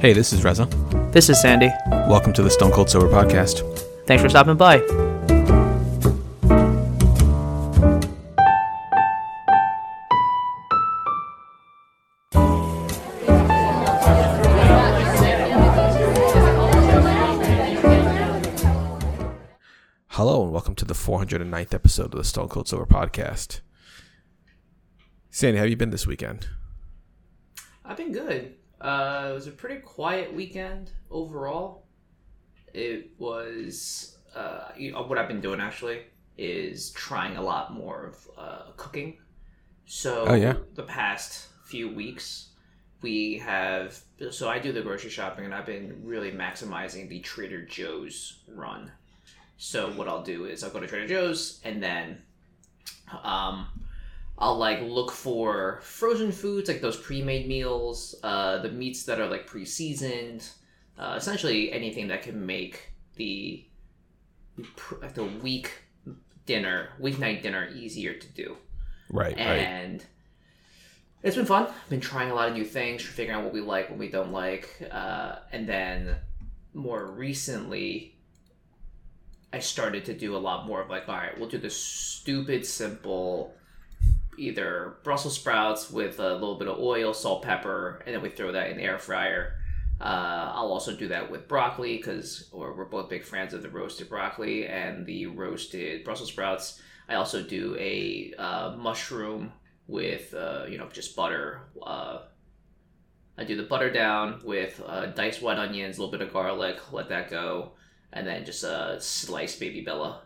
Hey, this is Reza. This is Sandy. Welcome to the Stone Cold Sober Podcast. Thanks for stopping by. Hello, and welcome to the 409th episode of the Stone Cold Sober Podcast. Sandy, how have you been this weekend? I've been good. Uh, it was a pretty quiet weekend overall. It was uh, you know, what I've been doing actually is trying a lot more of uh, cooking. So Oh, yeah? the past few weeks we have so I do the grocery shopping and I've been really maximizing the Trader Joe's run. So what I'll do is I'll go to Trader Joe's and then um, I'll like look for frozen foods like those pre-made meals, uh, the meats that are like pre-seasoned, uh, essentially anything that can make the like the week dinner, weeknight dinner easier to do. Right, right. And it's been fun. I've been trying a lot of new things, figuring out what we like, what we don't like, uh, and then more recently, I started to do a lot more of like, all right, we'll do this stupid, simple, either Brussels sprouts with a little bit of oil, salt, pepper, and then we throw that in the air fryer. Uh, I'll also do that with broccoli because or we're both big fans of the roasted broccoli and the roasted Brussels sprouts. I also do a uh, mushroom with uh, you know just butter. Uh, I do the butter down with uh, diced white onions, a little bit of garlic, let that go, and then just uh, sliced baby bella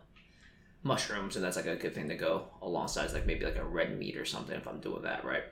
mushrooms, and that's like a good thing to go alongside like maybe like a red meat or something if I'm doing that right.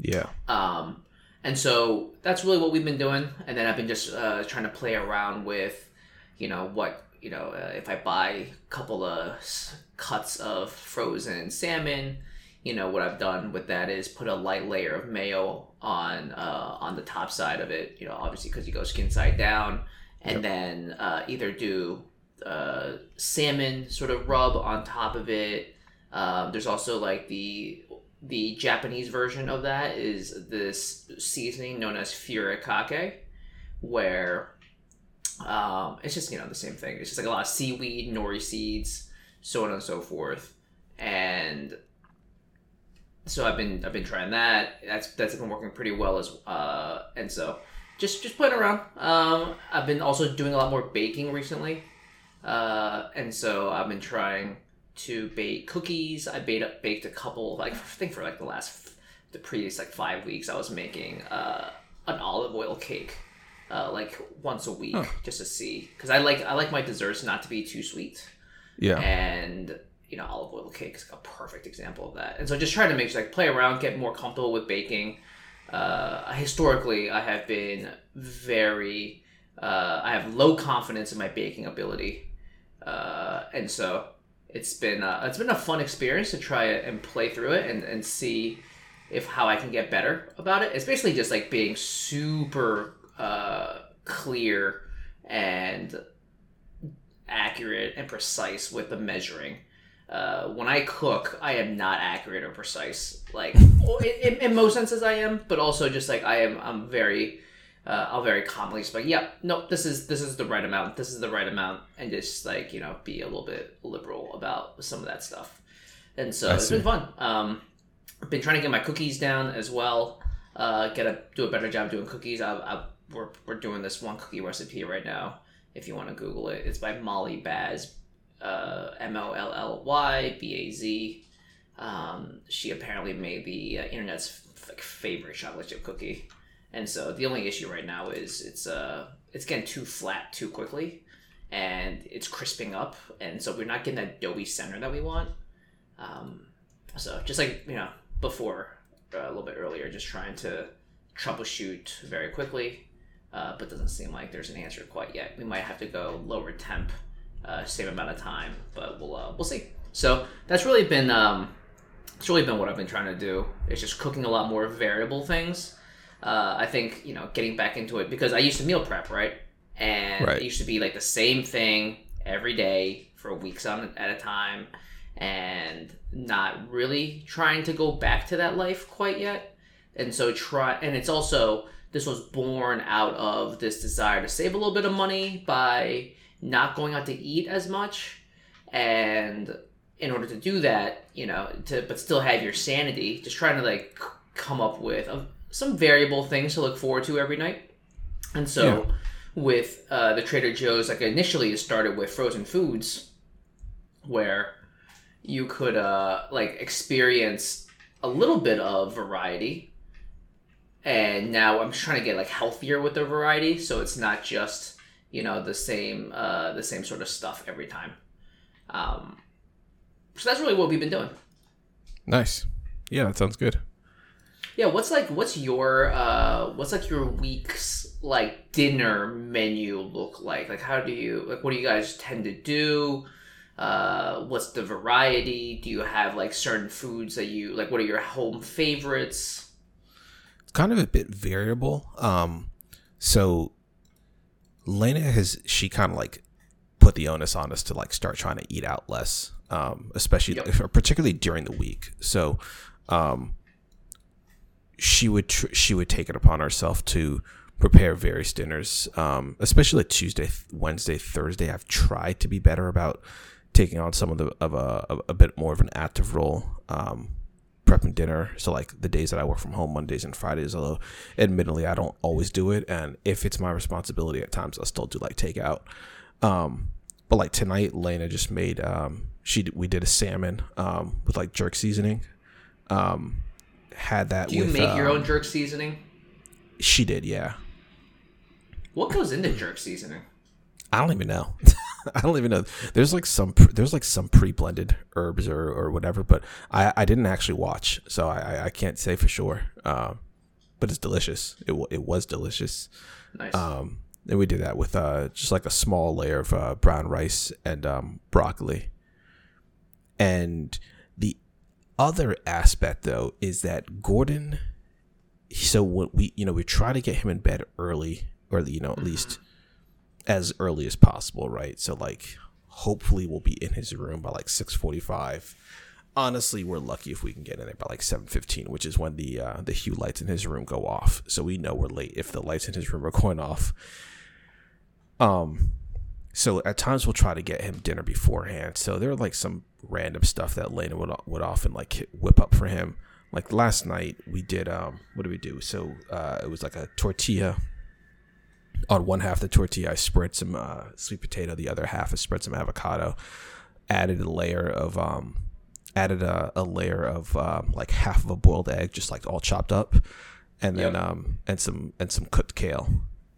yeah. Um, and so that's really what we've been doing. And then I've been just uh, trying to play around with, you know, what, you know, uh, if I buy a couple of s- cuts of frozen salmon, you know, what I've done with that is put a light layer of mayo on uh, on the top side of it, you know, obviously because you go skin side down, and then uh, either do uh, salmon sort of rub on top of it. Um, there's also like the the Japanese version of that is this seasoning known as furikake, where um, it's just you know the same thing. It's just like a lot of seaweed, nori seeds, so on and so forth, and so I've been I've been trying that. That's that's been working pretty well as uh, and so just just playing around. Um, I've been also doing a lot more baking recently, uh, and so I've been trying to bake cookies. I baked baked a couple like I think for like the last the previous like five weeks I was making uh, an olive oil cake. Uh, like once a week, just to see, because I like I like my desserts not to be too sweet Yeah. and you know olive oil cake is like a perfect example of that and so just trying to make sure like play around get more comfortable with baking uh, historically i have been very uh, i have low confidence in my baking ability uh, and so it's been uh, it's been a fun experience to try it and play through it and, and see if how i can get better about it it's basically just like being super uh, clear and accurate and precise with the measuring. Uh, when I cook, I am not accurate or precise. Like in, in most senses, I am, but also just like I am. I'm very. Uh, I'll very calmly just be like, "Yep, nope. This is this is the right amount. This is the right amount," and just like you know, be a little bit liberal about some of that stuff. And so I it's see. been fun. Um, I've been trying to get my cookies down as well. Uh, get a do a better job doing cookies. I, I, we're we're doing this one cookie recipe right now. If you want to Google it, it's by Molly Baz, uh, M O L L Y B A Z. Um, she apparently made the uh, internet's f- like, favorite chocolate chip cookie, and so the only issue right now is it's uh it's getting too flat too quickly, and it's crisping up, and so we're not getting that doughy center that we want. Um, so just like you know before, uh, a little bit earlier, just trying to troubleshoot very quickly, uh, but doesn't seem like there's an answer quite yet. We might have to go lower temp, uh, same amount of time, but we'll uh, we'll see. So that's really been um, it's really been what I've been trying to do. It's just cooking a lot more variable things. Uh, I think you know getting back into it because I used to meal prep right, and Right. it used to be like the same thing every day for weeks on at a time, and not really trying to go back to that life quite yet. And so try, and it's also this was born out of this desire to save a little bit of money by not going out to eat as much and in order to do that you know to but still have your sanity just trying to like come up with uh, some variable things to look forward to every night and so Yeah. with uh, the trader joe's like initially it started with frozen foods where you could uh like experience a little bit of variety and now i'm trying to get like healthier with the variety so it's not just you know the same uh the same sort of stuff every time um so that's really what we've been doing Nice. Yeah, that sounds good. Yeah what's like what's your uh what's like your week's like dinner menu look like like how do you like what do you guys tend to do uh what's the variety do you have like certain foods that you like what are your home favorites It's kind of a bit variable. Um, so Lena has she kind of like put the onus on us to like start trying to eat out less, um, especially Yep. particularly during the week. So, um, she would tr- she would take it upon herself to prepare various dinners, um, especially Tuesday, Wednesday, Thursday. I've tried to be better about taking on some of the of a, a, bit more of an active role. Um, prepping dinner. So like the days that I work from home, Mondays and Fridays, although admittedly I don't always do it. And if it's my responsibility at times, I'll still do like takeout. Um, but like tonight, Lena just made, um, she, we did a salmon, um, with like jerk seasoning. Um, had that do you with, make your um, own jerk seasoning She did. Yeah. what goes into jerk seasoning I don't even know. I don't even know. There's like some there's like some pre-blended herbs or, or whatever, but I, I didn't actually watch, so I, I- can't say for sure. Um, but it's delicious. It it was delicious. nice Um, and we did that with uh just like a small layer of uh, brown rice and um, broccoli. And other aspect though is that Gordon. So when we you know we try to get him in bed early, or you know at least as early as possible, right? So like hopefully we'll be in his room by like six forty five. Honestly, we're lucky if we can get in there by like seven fifteen, which is when the uh, the hue lights in his room go off. So we know we're late if the lights in his room are going off. Um, so at times we'll try to get him dinner beforehand. So there are like some random stuff that Lena would would often like whip up for him. Like last night we did um what did we do? So uh it was like a tortilla. On one half of the tortilla, I spread some uh, sweet potato. The other half, I spread some avocado. Added a layer of um, added a, a layer of um, like half of a boiled egg, just like all chopped up, and then Yep. um, and some and some cooked kale,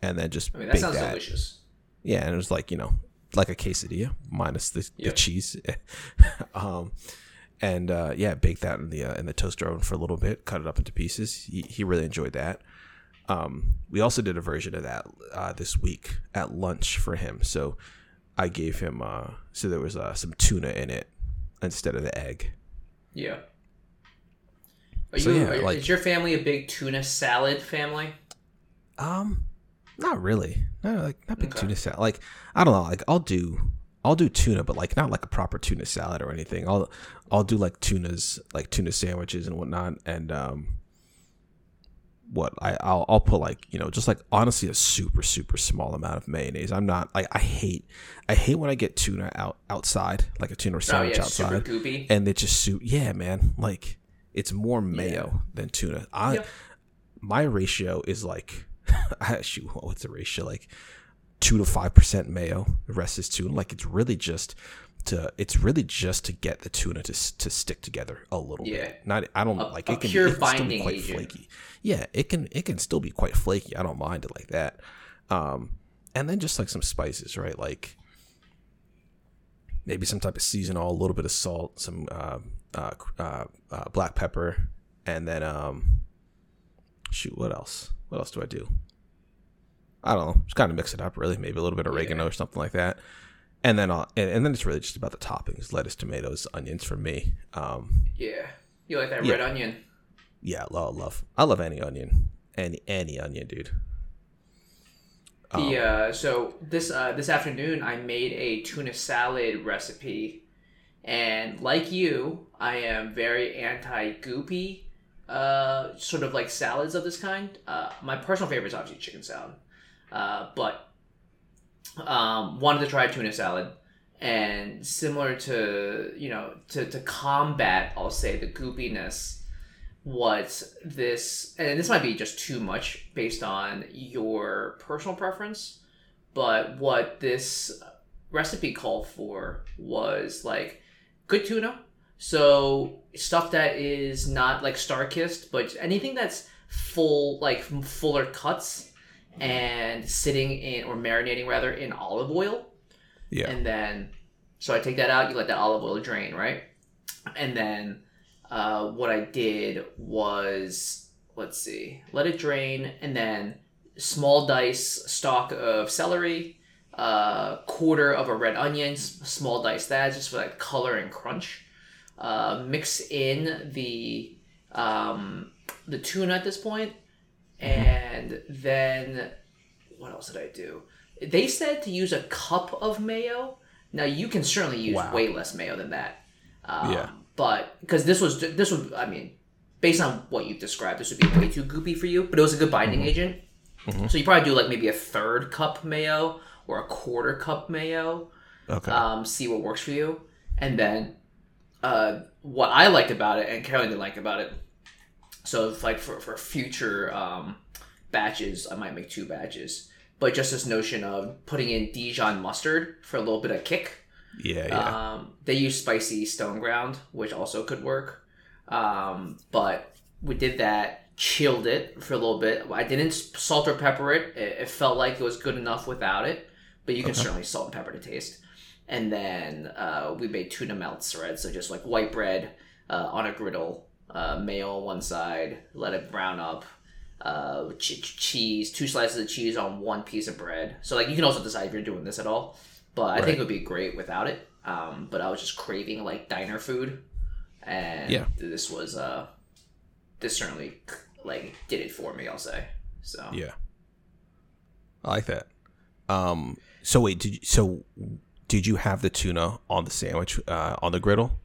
and then just i mean that baked sounds that. delicious Yeah, and it was like you know, like a quesadilla minus the, the cheese. um, and uh, yeah, bake that in the uh, in the toaster oven for a little bit. Cut it up into pieces. He, he really enjoyed that. Um, we also did a version of that uh, this week at lunch for him. So I gave him uh, so there was uh, some tuna in it instead of the egg. yeah are So, you yeah, are- like- is your family a big tuna salad family Um, not really. No, like not big Okay. tuna salad. Like I don't know. Like I'll do, I'll do tuna, but like not like a proper tuna salad or anything. I'll, I'll do like tunas, like tuna sandwiches and whatnot, and um, what I, I'll, I'll put like you know just like honestly a super super small amount of mayonnaise. I'm not like I hate, I hate when I get tuna out outside like a tuna oh sandwich yeah super outside, goopy and they just suit Yeah, man. Like it's more mayo than tuna. I Yep. my ratio is like shoot, what's the ratio? Like two to five percent mayo. The rest is tuna. Like it's really just to it's really just to get the tuna to to stick together a little Yeah. bit. Not I don't A- like it can, it can still be quite agent. flaky. Yeah, it can it can still be quite flaky. I don't mind it like that. Um, and then just like some spices, right? Like maybe some type of seasonal, a little bit of salt, some uh, uh, uh, uh, black pepper, and then um, shoot, what else? What else do I do? I don't know. Just kind of mix it up, really. Maybe a little bit of oregano or something like that. And then I'll, and, and then it's really just about the toppings: lettuce, tomatoes, onions for me. Um, yeah you like that Yeah. red onion yeah, love, love. I love any onion, any any onion, dude. The uh, so this uh, this afternoon I made a tuna salad recipe, and like you, I am very anti goopy uh, sort of like salads of this kind. Uh, my personal favorite is obviously chicken salad, uh, but um, wanted to try tuna salad. And similar to you know to, to combat, I'll say the goopiness. What this and this might be just too much based on your personal preference, but what this recipe called for was like good tuna. So stuff that is not like StarKist, but anything that's full, like fuller cuts and sitting in or marinating rather in olive oil. Yeah. And then, so I take that out. You let that olive oil drain, right? And then, uh, what I did was let's see, let it drain, and then small dice stalk of celery, uh, quarter of a red onion, small dice that just for like color and crunch. Uh, mix in the um, the tuna at this point, and then what else did I do? They said to use a cup of mayo. Now you can certainly use Wow. way less mayo than that. Um, Yeah. But because this was this would I mean, based on what you've described, this would be way too goopy for you. But it was a good binding agent. So you probably do like maybe a third cup mayo or a quarter cup mayo Okay. um, see what works for you. And then uh, what I liked about it, and Caroline didn't like about it. So if, like for, for future um, batches, I might make two batches. But just this notion of putting in Dijon mustard for a little bit of kick. yeah. Yeah. Um, they use spicy stone ground, which also could work. Um, but we did that, chilled it for a little bit. I didn't salt or pepper it. It, it felt like it was good enough without it, but you can Okay. certainly salt and pepper to taste. And then uh, we made tuna melts, right? So just like white bread uh, on a griddle, uh, mayo on one side, let it brown up. Uh, ch- ch- cheese, two slices of cheese on one piece of bread. So like you can also decide if you're doing this at all, but I think it would be great without it. Um, but I was just craving like diner food, and Yeah. this was uh, this certainly like did it for me. I'll say so. Yeah. I like that. Um. So wait. Did you, so did you have the tuna on the sandwich uh, on the griddle,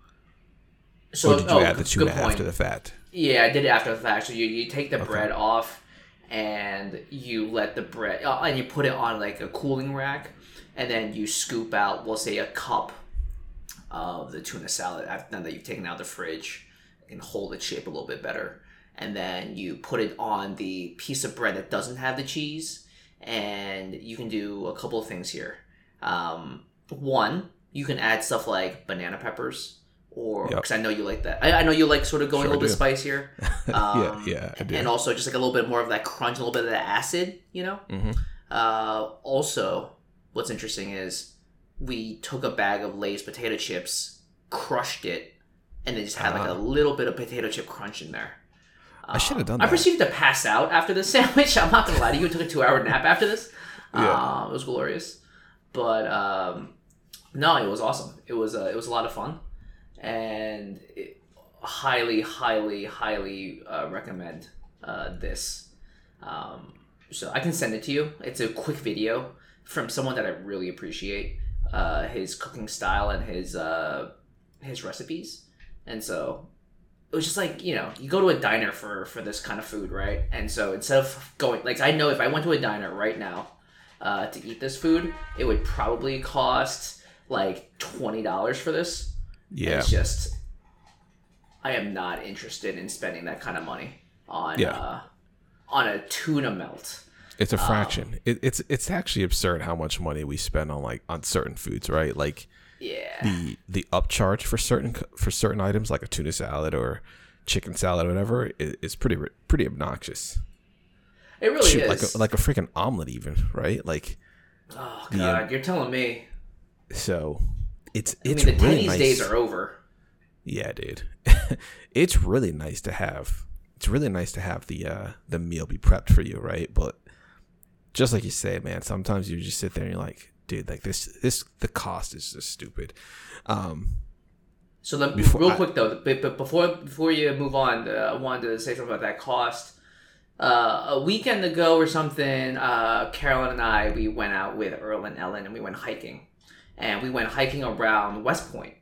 So or did you oh, add the tuna after the fact? Yeah, I did it after the fact. So you, you take the bread off and you let the bread, uh, and you put it on like a cooling rack, and then you scoop out, we'll say, a cup of the tuna salad after now that you've taken out the fridge and hold its shape a little bit better. And then you put it on the piece of bread that doesn't have the cheese, and you can do a couple of things here. Um, one, you can add stuff like banana peppers, or Yep. because I know you like that. I, I know you like sort of going Sure a little bit spicier. yeah. Um, Yeah. I do. and also just like a little bit more of that crunch, a little bit of that acid, you know. Mhm. Uh, also, what's interesting is we took a bag of Lay's potato chips, crushed it, and then just had like a Ah. little bit of potato chip crunch in there. I should have done I that. proceeded to pass out after this sandwich. I'm not gonna lie to you. I took a two hour nap after this. Yeah. Uh, it was glorious, but um, no, it was awesome. It was uh, it was a lot of fun, and it, highly, highly, highly uh, recommend uh, this. Um, so I can send it to you. It's a quick video from someone that I really appreciate uh, his cooking style and his uh, his recipes, and so it was just like you know you go to a diner for for this kind of food right and so instead of going like i know if i went to a diner right now uh, to eat this food it would probably cost like $20 for this yeah. it's just i am not interested in spending that kind of money on Yeah. uh, on a tuna melt It's um, a fraction. it, it's it's actually absurd how much money we spend on like on certain foods, right? Like yeah the the upcharge for certain for certain items, like a tuna salad or chicken salad or whatever, is, is pretty pretty obnoxious. it really Shoot, is like a, like a freaking omelet, even right? Like oh god um, you're telling me so. It's i it's mean the really Denny's nice. days are over Yeah, dude. it's really nice to have. It's really nice to have the uh the meal be prepped for you, right? But just like you say, man, sometimes you just sit there and you're like, dude, like this this the cost is just stupid. Um So Before real I- quick though, but, but before before you move on, uh, I wanted to say something about that cost. Uh, a weekend ago or something, uh, Carolyn and I we went out with Earl and Ellen and we went hiking, and we went hiking around West Point,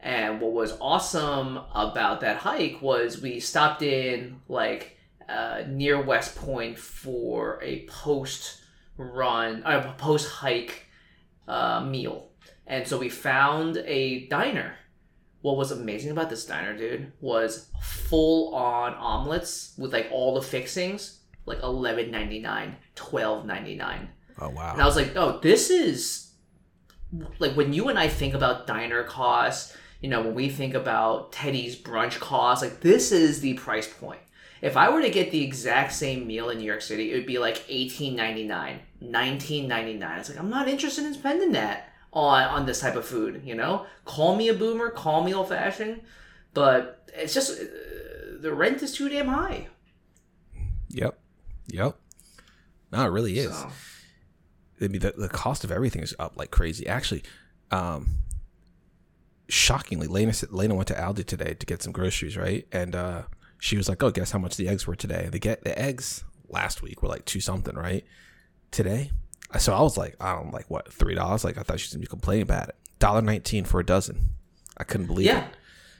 And what was awesome about that hike was we stopped in like uh, near West Point for a post run, a uh, post hike uh, meal. And so we found a diner. What was amazing about this diner, dude, was full on omelets with like all the fixings, like eleven ninety nine, twelve ninety nine. Oh wow! And I was like, oh, this is like when you and I think about diner costs. You know, when we think about Teddy's brunch costs, like this is the price point. If I were to get the exact same meal in New York City, it would be like eighteen ninety nine, nineteen ninety nine. It's like I'm not interested in spending that on on this type of food. You know, call me a boomer, call me old fashioned, but it's just uh, the rent is too damn high. Yep, yep. No, it really is. So. I mean, the, the cost of everything is up like crazy. Actually, um, shockingly, Lena Lena went to Aldi today to get some groceries, right? And uh, she was like, "Oh, guess how much the eggs were today?" They get the eggs last week were like two something, right? Today, so I was like, I don't like what three dollars? Like I thought she was gonna be complaining about it. Dollar nineteen for a dozen. I couldn't believe yeah. it.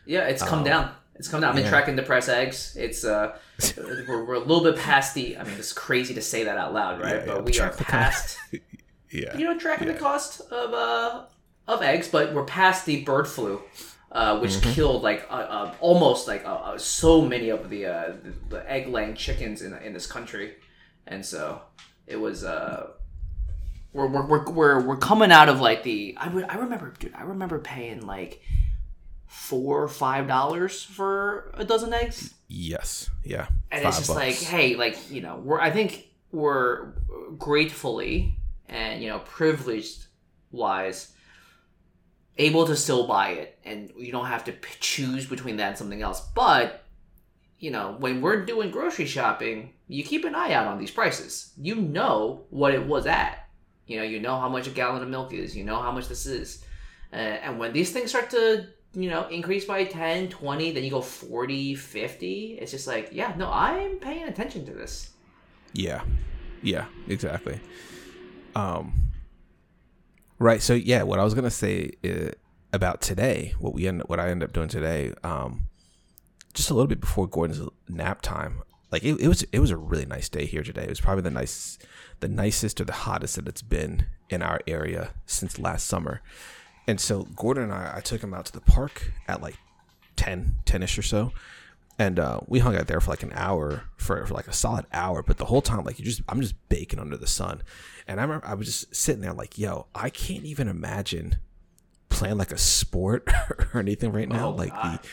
Yeah, it's come um, down. It's come down. I've been yeah. tracking the price eggs. It's uh, we're, we're a little bit past the. I mean, it's crazy to say that out loud, right? Yeah, but we are past. yeah. You know, tracking the cost of uh of eggs, but we're past the bird flu. Uh, which mm-hmm. killed like uh, uh, almost like uh, uh, so many of the, the, the egg laying chickens in in this country, and so it was we're, we're, we're, we're coming out of like the I, would I remember dude I remember paying like four or five dollars for a dozen eggs yes yeah and it's just bucks. like hey like you know we're I think we're gratefully and you know privileged wise able to still buy it and you don't have to choose between that and something else but you know when we're doing grocery shopping you keep an eye out on these prices you know what it was at you know, you know how much a gallon of milk is. You know how much this is. Uh, and when these things start to, you know, increase by 10, 20, then you go 40, 50, it's just like, yeah, no, I'm paying attention to this. Yeah. Yeah, exactly. Um Right, so yeah, what I was to say about today, what we end what I end up doing today, um just a little bit before Gordon's nap time. Like it, it was it was a really nice day here today. It was probably the nice the nicest or the hottest that it's been in our area since last summer. And so Gordon and I, I took him out to the park at like 10, 10-ish or so. And uh, we hung out there for like an hour, for, for like a solid hour. But the whole time, like you just, I'm just baking under the sun. And I remember I was just sitting there like, yo, I can't even imagine playing like a sport or anything right now. Oh, like God. the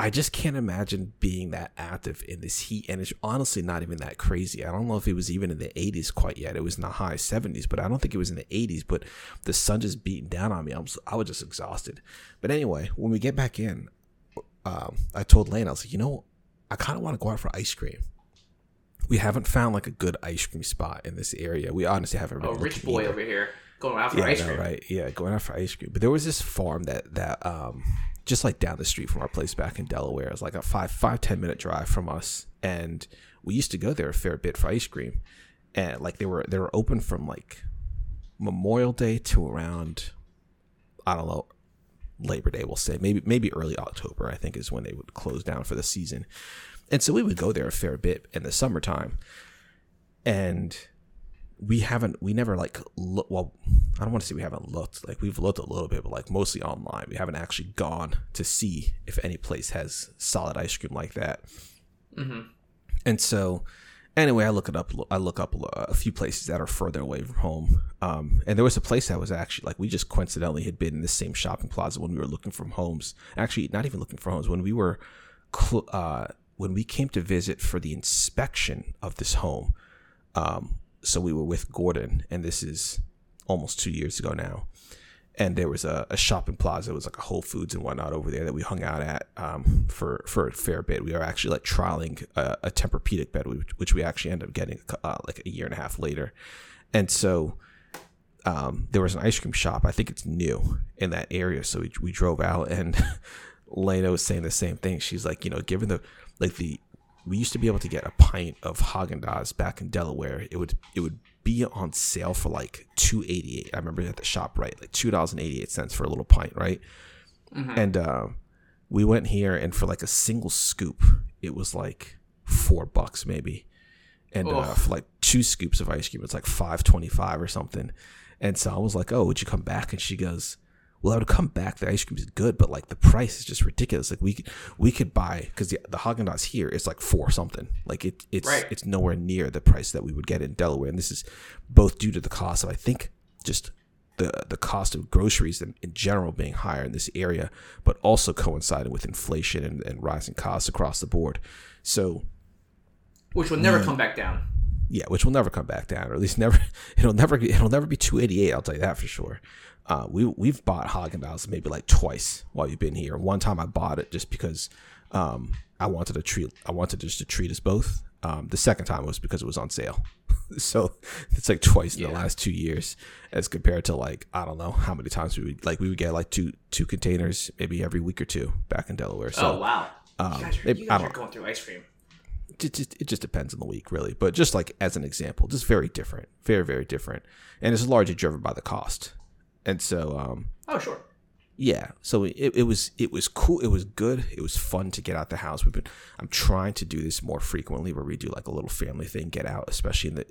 I just can't imagine being that active in this heat. And it's honestly not even that crazy. I don't know if it was even in the 80s quite yet. It was in the high 70s, but I don't think it was in the 80s. But the sun just beating down on me. I was, I was just exhausted. But anyway, when we get back in, um, I told Lane, I was like, you know, I kind of want to go out for ice cream. We haven't found like a good ice cream spot in this area. We honestly haven't. Oh, rich boy either. over here going out for yeah, ice cream. right? Yeah, going out for ice cream. But there was this farm that that um just like down the street from our place back in Delaware. It's like a five five ten minute drive from us, and we used to go there a fair bit for ice cream. And like they were they were open from like Memorial Day to around I don't know Labor Day. We'll say maybe maybe early October. I think is when they would close down for the season. And so we would go there a fair bit in the summertime. And we haven't we never like look well i don't want to say we haven't looked like we've looked a little bit but like mostly online. We haven't actually gone to see if any place has solid ice cream like that. Mm-hmm. and so anyway i look it up i look up a few places that are further away from home. Um, and there was a place that was actually like we just coincidentally had been in the same shopping plaza when we were looking for homes. Actually not even looking for homes. When we were cl- uh, when we came to visit for the inspection of this home um, so we were with Gordon, and this is almost two years ago now. And there was a, a shopping plaza. It was like a Whole Foods and whatnot over there that we hung out at um, for for a fair bit. We were actually like trialing a, a Tempur-Pedic bed, which, we actually ended up getting uh, like a year and a half later. And so um, there was an ice cream shop. I think it's new in that area. So we, we drove out, and Lena was saying the same thing. She's like, you know, given the like the we used to be able to get a pint of Haagen Dazs back in Delaware. It would it would be on sale for like two eighty eight. I remember at the shop right, like two dollars and eighty eight cents for a little pint, right? and uh, we went here, and for like a single scoop, it was like four bucks maybe, and uh, for like two scoops of ice cream, it's like five twenty five or something. And so I was like, "Oh, would you come back?" And she goes, "Well, I would come back. The ice cream is good, but like the price is just ridiculous. Like we could we could buy because the the Haagen Dazs here is like four something. Like it it's Right. it's nowhere near the price that we would get in Delaware, and this is both due to the cost of I think just the the cost of groceries in, in general being higher in this area, but also coinciding with inflation and, and rising costs across the board. So Which will never Mm. come back down. yeah, which will never come back down, or at least never. It'll never. It'll never be two eighty eight. I'll tell you that for sure. Uh, we we've bought Haagen Dazs maybe like twice while you've been here. One time I bought it just because um, I wanted to treat. I wanted just to treat us both. Um, the second time was because it was on sale. so it's like twice in the last two years, as compared to like I don't know how many times we would like we would get like two two containers maybe every week or two back in Delaware. So oh wow. um, you guys are, you guys are don't- going through ice cream. it just, it just depends on the week really but just like as an example just very different very very different and it's largely driven by the cost and so um Oh sure. yeah so it, it was it was cool it was good it was fun to get out the house we've been i'm trying to do this more frequently where we do like a little family thing get out especially in the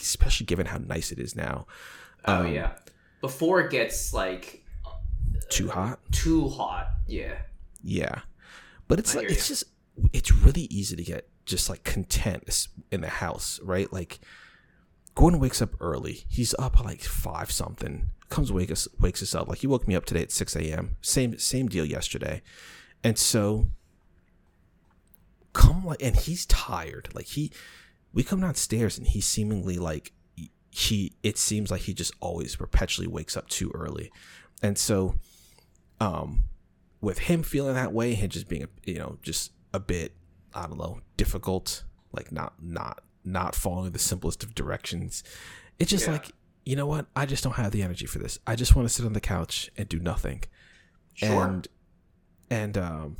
especially given how nice it is now Oh Um, yeah. Before it gets like too hot too hot. Yeah. Yeah, but it's I like it's just it's really easy to get just like content in the house, right? Like Gordon wakes up early. He's up like five something. Comes wake us wakes us up. Like he woke me up today at six a.m. Same same deal yesterday, and so come like and he's tired. Like he we come downstairs and he's seemingly like he it seems like he just always perpetually wakes up too early, and so um with him feeling that way and just being you know just a bit i don't know difficult like not not not following the simplest of directions it's just Yeah. like you know what i just don't have the energy for this i just want to sit on the couch and do nothing Sure. and and um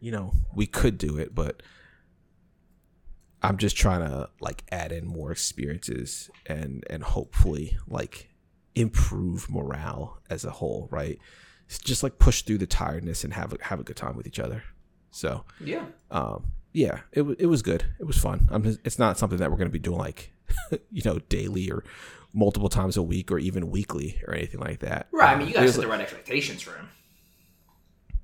you know we could do it but i'm just trying to like add in more experiences and and hopefully like improve morale as a whole right It's just like push through the tiredness and have a, have a good time with each other so yeah. um yeah it, it was good it was fun i'm just, it's not something that we're going to be doing like you know daily or multiple times a week or even weekly or anything like that Right. I mean, you guys set like- the right expectations for him.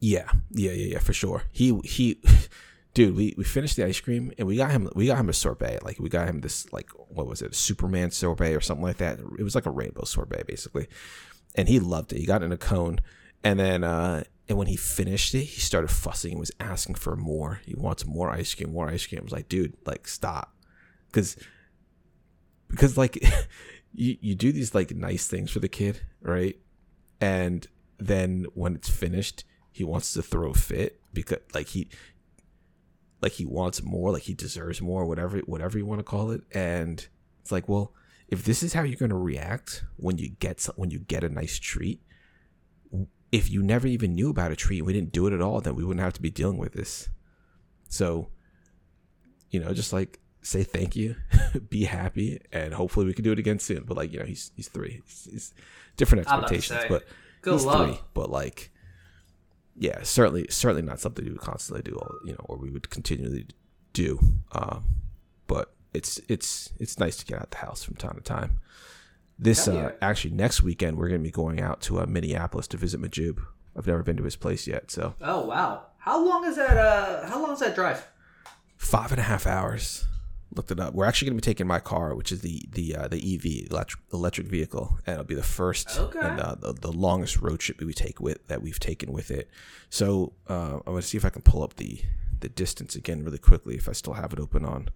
Yeah, yeah, yeah, yeah, for sure. He he, dude, we, we finished the ice cream and we got him we got him a sorbet. Like we got him this like what was it, Superman sorbet or something like that. It was like a rainbow sorbet basically, and he loved it. He got it in a cone, and then uh and when he finished it, he started fussing and was asking for more. He wants more ice cream, more ice cream. I was like, dude, like stop, because because like you you do these like nice things for the kid, right? And then when it's finished, he wants to throw a fit because like he like he wants more, like he deserves more, whatever whatever you want to call it. And it's like, well, if this is how you're going to react when you get when you get a nice treat, if you never even knew about a treat, we didn't do it at all, then we wouldn't have to be dealing with this. So, you know, just like say thank you, be happy, and hopefully we can do it again soon. But like, you know, he's he's three, he's, he's different I'm about to expectations, say, but Good he's luck. three. But like, yeah, certainly, certainly not something we would constantly do, all you know, or we would continually do. Um, but it's it's it's nice to get out the house from time to time. This Hell uh, actually next weekend we're gonna be going out to uh, Minneapolis to visit Majub. I've never been to his place yet, so Oh wow. How long is that? Uh, how long is that drive? five and a half hours. Looked it up. We're actually going to be taking my car, which is the the uh, the EV electric electric vehicle, and it'll be the first Okay. and uh, the, the longest road trip we take with that we've taken with it. So uh, I'm going to see if I can pull up the the distance again really quickly if I still have it open on.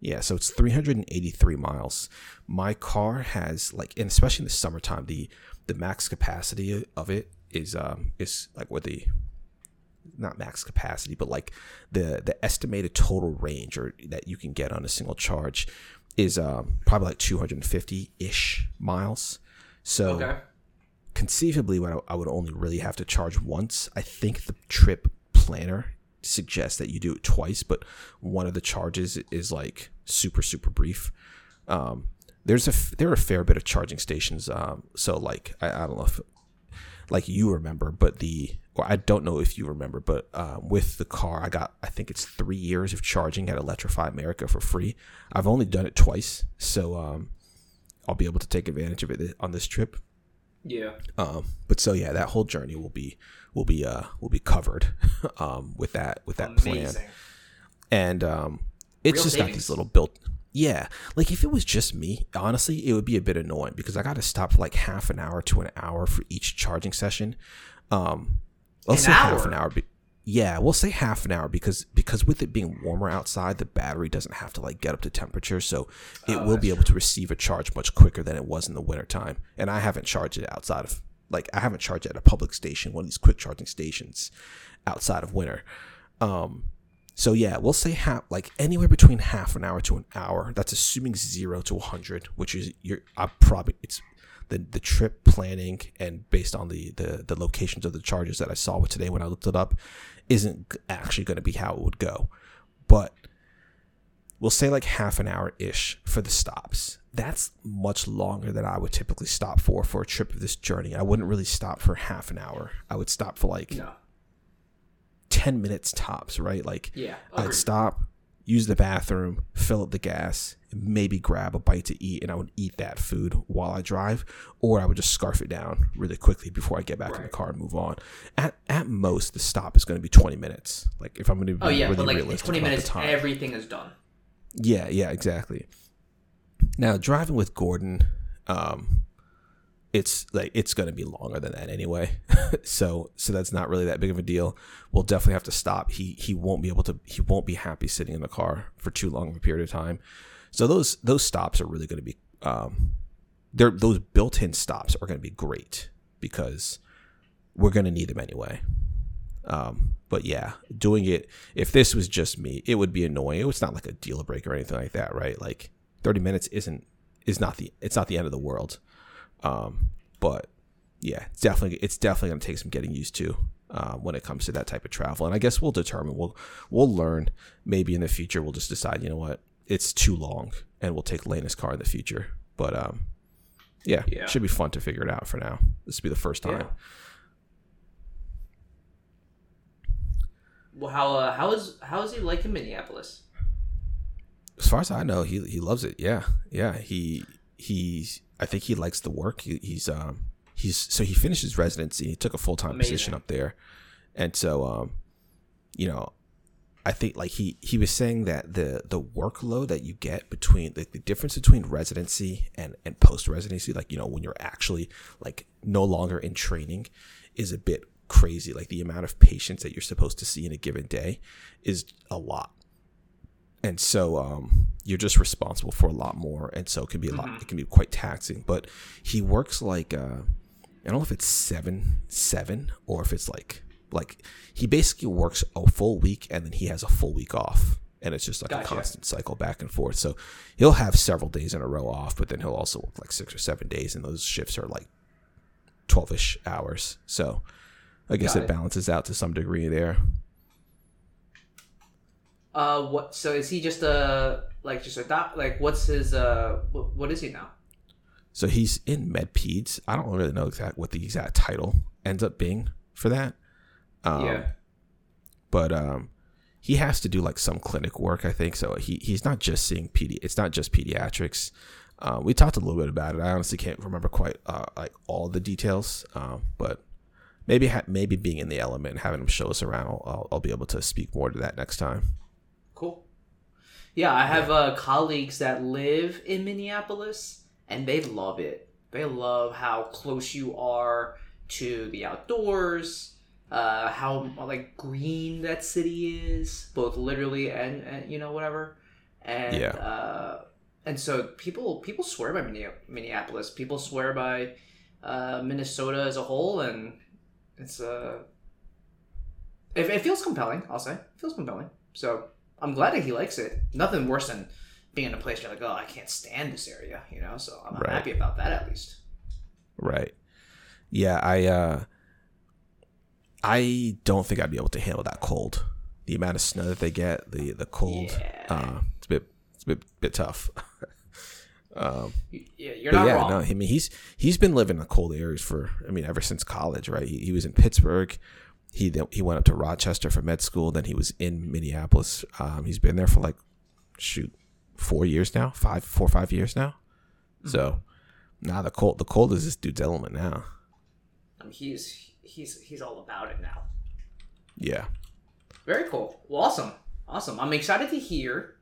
Yeah, so it's 383 miles. My car has like, and especially in the summertime, the the max capacity of it is um is like what the not max capacity, but like the the estimated total range or that you can get on a single charge is um, probably like 250 ish miles. So Okay. conceivably, what I, I would only really have to charge once. I think the trip planner suggests that you do it twice, but one of the charges is like super super brief. Um, there's a there are a fair bit of charging stations. Um, so like I, I don't know if like you remember, but the or I don't know if you remember, but um, with the car, I got I think it's three years of charging at Electrify America for free. I've only done it twice, so um, I'll be able to take advantage of it on this trip. Yeah. Um, but so yeah, that whole journey will be will be uh will be covered um with that with that plan. And um it's Real just got these little built yeah, like if it was just me, honestly, it would be a bit annoying because I got to stop for like half an hour to an hour for each charging session. Um, let's An say half an hour. Be- yeah, we'll say half an hour because because with it being warmer outside, the battery doesn't have to like get up to temperature, so it Oh, will be able to receive a charge much quicker than it was in the wintertime. And I haven't charged it outside of like I haven't charged it at a public station, one of these quick charging stations outside of winter. Um, so yeah, we'll say half, like anywhere between half an hour to an hour. That's assuming zero to hundred, which is you're. I probably it's the the trip planning and based on the the the locations of the charges that I saw with today when I looked it up, isn't actually going to be how it would go. But we'll say like half an hour ish for the stops. That's much longer than I would typically stop for for a trip of this journey. I wouldn't really stop for half an hour. I would stop for like No. 10 minutes tops, right? Like Yeah. I'd stop, use the bathroom, fill up the gas, maybe grab a bite to eat, and I would eat that food while I drive, or I would just scarf it down really quickly before I get back in the car and move on. At at most, the stop is going to be 20 minutes. Like if I'm going to be Oh yeah, really but like realistic twenty minutes, time. everything is done. Yeah, yeah, exactly. Now driving with Gordon, um, it's like it's gonna be longer than that anyway. so so that's not really that big of a deal. We'll definitely have to stop. He he won't be able to he won't be happy sitting in the car for too long of a period of time. So those those stops are really gonna be um they're those built in stops are gonna be great because we're gonna need them anyway. Um, but yeah, doing it if this was just me, it would be annoying. It's not like a deal breaker or anything like that, right? Like thirty minutes isn't is not the it's not the end of the world. Um, but yeah, it's definitely it's definitely gonna take some getting used to uh, when it comes to that type of travel. And I guess we'll determine we'll we'll learn maybe in the future we'll just decide you know what it's too long and we'll take Lena's car in the future. But um, yeah, Yeah. should be fun to figure it out for now. This will be the first time. Yeah. Well, how uh, how is how is he like in Minneapolis? As far as I know, he he loves it. Yeah, yeah. He he's I think he likes the work. He, he's um he's so he finished his residency. He took a full time position up there, and so um, you know, I think like he he was saying that the the workload that you get between the, the difference between residency and and post residency, like you know when you're actually like no longer in training, is a bit crazy. Like the amount of patients that you're supposed to see in a given day is a lot and so um, you're just responsible for a lot more and so it can be a lot it can be quite taxing. But he works like uh, i don't know if it's seven seven or if it's like like he basically works a full week and then he has a full week off. And it's just like a constant cycle back and forth. So he'll have several days in a row off but then he'll also work like six or seven days and those shifts are like 12ish hours. So i guess it it. balances out to some degree there Uh, what? So is he just a like just a doc? Like, what's his uh? What, what is he now? So he's in MedPeds. I don't really know exact what the exact title ends up being for that. Um, yeah. But um, he has to do like some clinic work, I think. So he he's not just seeing pedi. It's not just pediatrics. Um, we talked a little bit about it. I honestly can't remember quite uh, like all the details. Um, but maybe ha- maybe being in the element and having him show us around, I'll, I'll, I'll be able to speak more to that next time. Yeah, I have uh, colleagues that live in Minneapolis, and they love it. They love how close you are to the outdoors, uh, how like green that city is, both literally and, and you know whatever. And Yeah. uh, and so people people swear by Minneapolis. People swear by uh, Minnesota as a whole, and it's uh, it, it feels compelling. I'll say it feels compelling. So I'm glad that he likes it. Nothing worse than being in a place you're like, oh, I can't stand this area, you know. So I'm Right. happy about that at least. Right. Yeah, I uh I don't think I'd be able to handle that cold. The amount of snow that they get, the the cold, Yeah. uh, it's a bit it's a bit bit tough. um, yeah, you're not yeah, wrong. no, I mean he's he's been living in cold areas for I mean ever since college, right? He, he was in Pittsburgh. He then he went up to Rochester for med school. Then he was in Minneapolis. Um, he's been there for like shoot four years now, five, four, five years now. Mm-hmm. So now the cold, the cold is this dude's element now. I mean, he's he's he's all about it now. Yeah. Very cool. Well, awesome, awesome. I'm excited to hear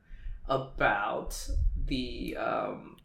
about the um,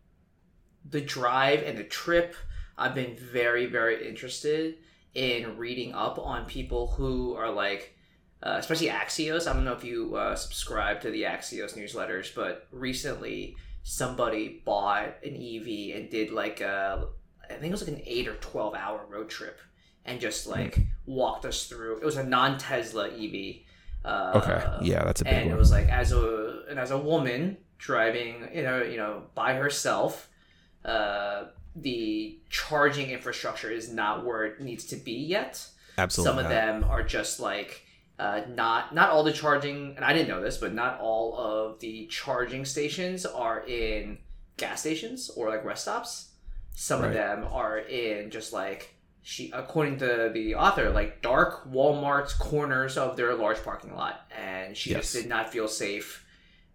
the drive and the trip. I've been very very interested in reading up on people who are like uh, especially Axios. I don't know if you uh, subscribe to the Axios newsletters, but recently somebody bought an EV and did like a, I think it was like an eight or twelve hour road trip, and just hmm. like walked us through. It was a non Tesla EV. Uh, okay, yeah, that's a big and one. it was like as a and as a woman driving, you know, you know, by herself, uh, the charging infrastructure is not where it needs to be yet. Absolutely, some of them are just like uh, not not all the charging, and I didn't know this, but not all of the charging stations are in gas stations or like rest stops. Some right. of them are in just like she, according to the author, like dark Walmart's corners of their large parking lot, and she yes. just did not feel safe,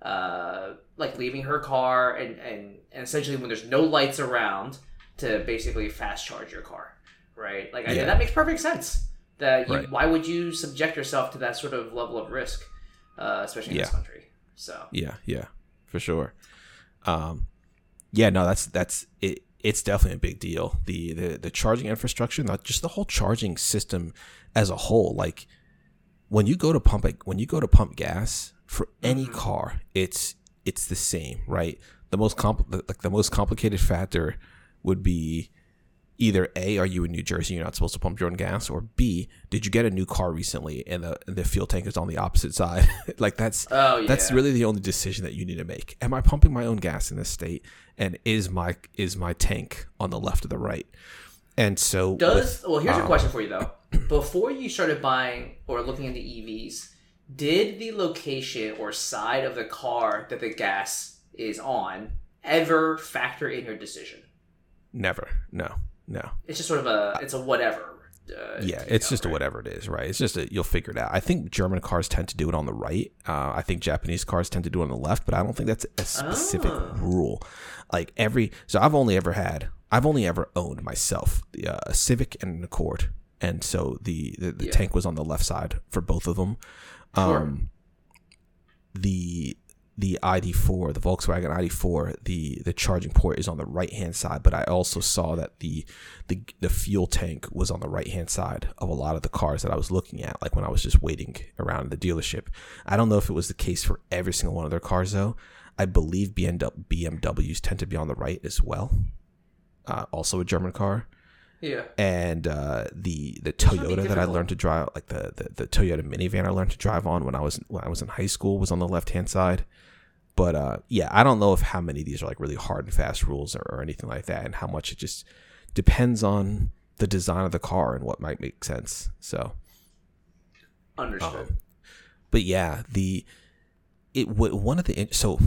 uh, like leaving her car and, and and essentially when there's no lights around to basically fast charge your car, right? Like yeah. I, that makes perfect sense that you, right. why would you subject yourself to that sort of level of risk, uh, especially in yeah. this country? So yeah, yeah, for sure. Um, yeah, no, that's that's it. It's definitely a big deal. The the the charging infrastructure, not just the whole charging system as a whole. Like when you go to pump when you go to pump gas for any mm-hmm. car, it's it's the same, right? The most compl- like the most complicated factor would be either A, are you in New Jersey, you're not supposed to pump your own gas, or B, did you get a new car recently and the the fuel tank is on the opposite side? like that's oh, yeah. that's really the only decision that you need to make. Am I pumping my own gas in this state? And is my is my tank on the left or the right? And so does with, well here's um, a question for you though. Before you started buying or looking into EVs, did the location or side of the car that the gas is on ever factor in your decision? Never. No. No. It's just sort of a it's a whatever. Uh, yeah, it's just right? a whatever it is, right? It's just a, you'll figure it out. I think German cars tend to do it on the right. Uh, I think Japanese cars tend to do it on the left, but I don't think that's a specific oh. rule. Like every, so I've only ever had, I've only ever owned myself the uh, a Civic and an Accord, and so the the, the yeah. tank was on the left side for both of them. Sure. Um, the the ID4, the Volkswagen ID4, the the charging port is on the right hand side, but I also saw that the the the fuel tank was on the right hand side of a lot of the cars that I was looking at, like when I was just waiting around the dealership. I don't know if it was the case for every single one of their cars though. I believe BMWs tend to be on the right as well. Uh, also a German car. Yeah. And uh, the the Toyota that I learned to drive, like the, the the Toyota minivan I learned to drive on when I was when I was in high school, was on the left hand side. But uh, yeah, I don't know if how many of these are like really hard and fast rules or, or anything like that, and how much it just depends on the design of the car and what might make sense. So, understood. Um, but yeah, the it one of the so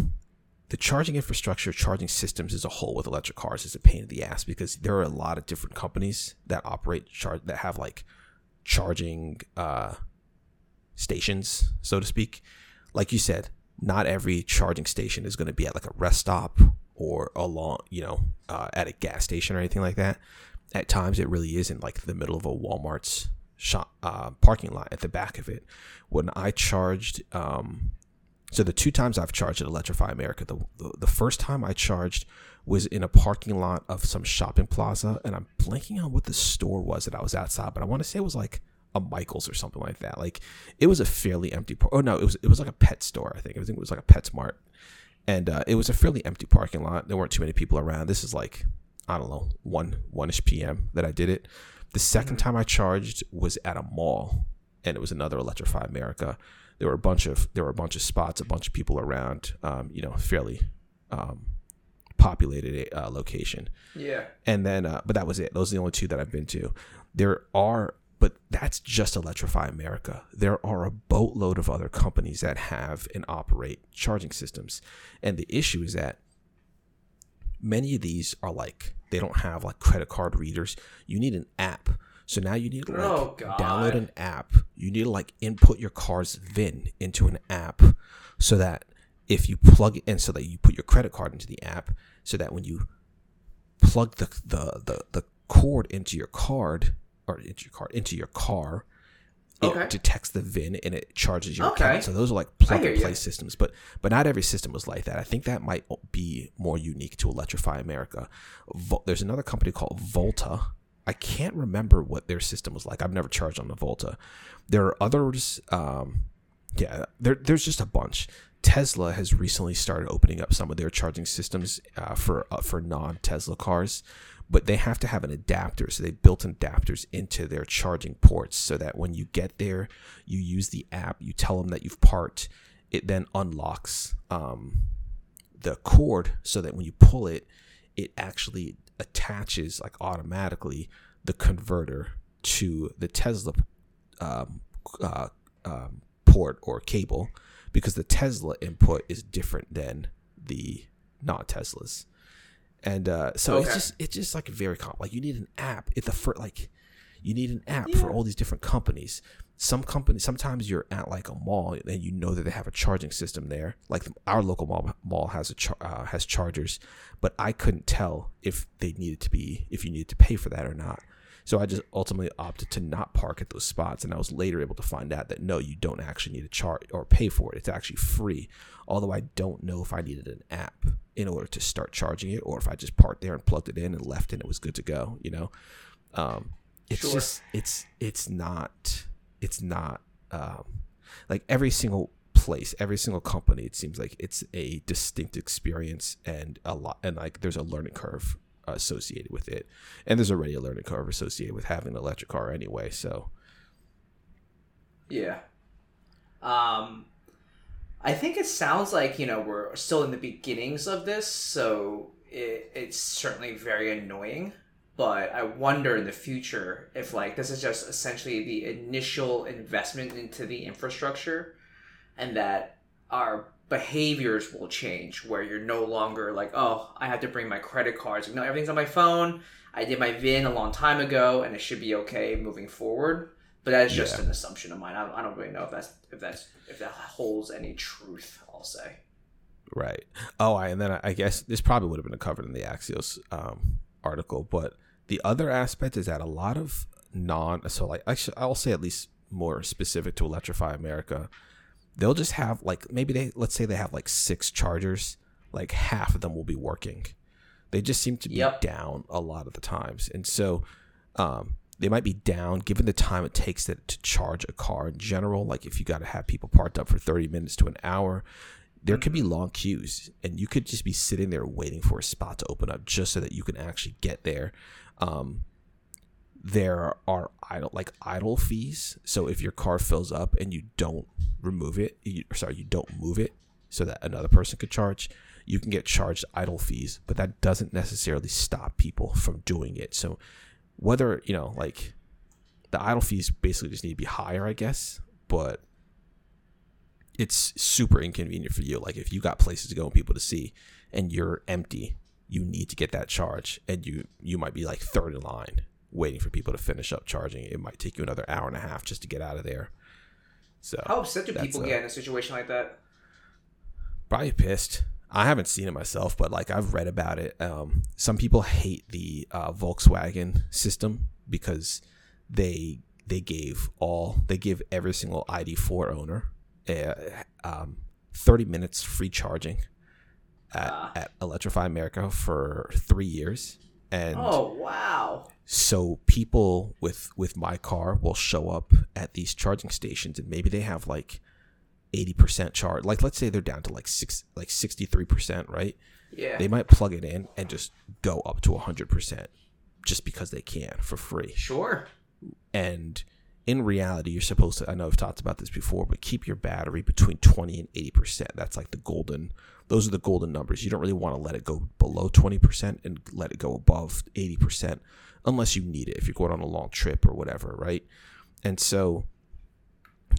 the charging infrastructure, charging systems as a whole with electric cars is a pain in the ass because there are a lot of different companies that operate charge that have like charging uh, stations, so to speak. Like you said, not every charging station is going to be at like a rest stop or along, you know, uh, at a gas station or anything like that. At times, it really is in like the middle of a Walmart's shop uh, parking lot at the back of it. When I charged, um, so the two times I've charged at Electrify America, the, the, the first time I charged was in a parking lot of some shopping plaza, and I'm blanking on what the store was that I was outside, but I want to say it was like a Michaels or something like that. Like it was a fairly empty. Par- oh no, it was it was like a pet store. I think I think it was like a PetSmart, and uh, it was a fairly empty parking lot. There weren't too many people around. This is like I don't know one one ish p.m. that I did it. The 2nd mm-hmm. time I charged was at a mall, and it was another Electrify America. There were a bunch of there were a bunch of spots, a bunch of people around. Um, you know, fairly. Um, populated uh, location. Yeah. And then, uh, but that was it. Those are the only two that I've been to. There are but that's just Electrify America. There are a boatload of other companies that have and operate charging systems. And the issue is that many of these are like, they don't have like credit card readers. You need an app. So now you need to like Oh, download an app. You need to like input your car's VIN into an app so that if you plug it in, so that you put your credit card into the app, so that when you plug the the the, the cord into your card or into your card into your car, it Okay. detects the VIN and it charges your Okay. account. So those are like plug and play you. systems, but but not every system was like that. I think that might be more unique to Electrify America. Vol- There's another company called Volta. I can't remember what their system was like. I've never charged on the Volta. There are others. Um, yeah, there, there's just a bunch. Tesla has recently started opening up some of their charging systems uh, for uh, for non Tesla cars, but they have to have an adapter. So they built adapters into their charging ports so that when you get there, you use the app, you tell them that you've parked, it then unlocks um, the cord so that when you pull it, it actually attaches like automatically the converter to the Tesla um, uh, um, port or cable because the Tesla input is different than the not Teslas. And uh, so it's just it's just like very comp. Like you need an app. It's the first like you need an app for all these different companies. Some companies sometimes you're at like a mall and you know that they have a charging system there. Like our local mall mall has a char- uh, has chargers, but I couldn't tell if they needed to be if you needed to pay for that or not. So I just ultimately opted to not park at those spots, and I was later able to find out that no, you don't actually need to charge or pay for it. It's actually free. Although I don't know if I needed an app in order to start charging it, or if I just parked there and plugged it in and left, and it was good to go. You know, um, it's Sure. just it's it's not it's not um, like every single place, every single company. It seems like it's a distinct experience and a lot, and like there's a learning curve associated with it, and there's already a learning curve associated with having an electric car anyway. So Yeah. Um, I think it sounds like you know we're still in the beginnings of this, so it, it's certainly very annoying. But I wonder in the future if like this is just essentially the initial investment into the infrastructure, and that our behaviors will change where you're no longer like oh I have to bring my credit cards. No, everything's on my phone. I did my VIN a long time ago, and it should be okay moving forward. But that is just Yeah. an assumption of mine. I, I don't really know if that's if that's if that holds any truth. I'll say. Right. Oh, I, and then I, I guess this probably would have been covered in the Axios um, article, but the other aspect is that a lot of non, so like actually, I'll say at least more specific to Electrify America, they'll just have like maybe they let's say they have like six chargers, like half of them will be working. They just seem to be Yep. down a lot of the times, and so um, they might be down given the time it takes to, to charge a car in general. Like if you got to have people parked up for thirty minutes to an hour, there could be long queues and you could just be sitting there waiting for a spot to open up just so that you can actually get there um, there are idle like idle fees so if your car fills up and you don't remove it you, sorry you don't move it so that another person could charge you can get charged idle fees but that doesn't necessarily stop people from doing it so whether you know like the idle fees basically just need to be higher i guess but it's super inconvenient for you. Like if you got places to go and people to see, and you're empty, you need to get that charge, and you you might be like third in line waiting for people to finish up charging. It might take you another hour and a half just to get out of there. So How upset do people a- get in a situation like that? probably pissed. I haven't seen it myself, but like I've read about it. Um, some people hate the uh, Volkswagen system because they they gave all they give every single ID4 owner uh, um, 30 minutes free charging at, Ah. at Electrify America for three years, and Oh wow! so people with with my car will show up at these charging stations and maybe they have like 80% charge like let's say they're down to like six like 63% right Yeah. they might plug it in and just go up to 100% just because they can for free sure. and in reality you're supposed to i know i've talked about this before but keep your battery between 20 and 80% that's like the golden those are the golden numbers. You don't really want to let it go below 20% and let it go above 80% unless you need it if you're going on a long trip or whatever right? And so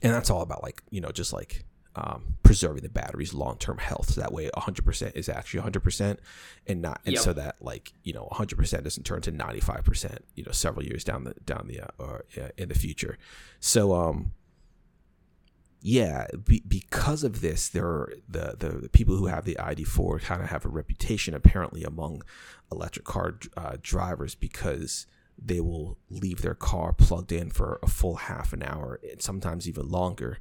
and that's all about like you know just like um, preserving the battery's long term health. So that way, 100% is actually 100%, and not and Yep. so that like you know 100% doesn't turn to 95%. You know, several years down the down the uh, or uh, in the future. So um, yeah, be, because of this, there are the, the the people who have the ID4 kind of have a reputation apparently among electric car uh, drivers because they will leave their car plugged in for a full half an hour and sometimes even longer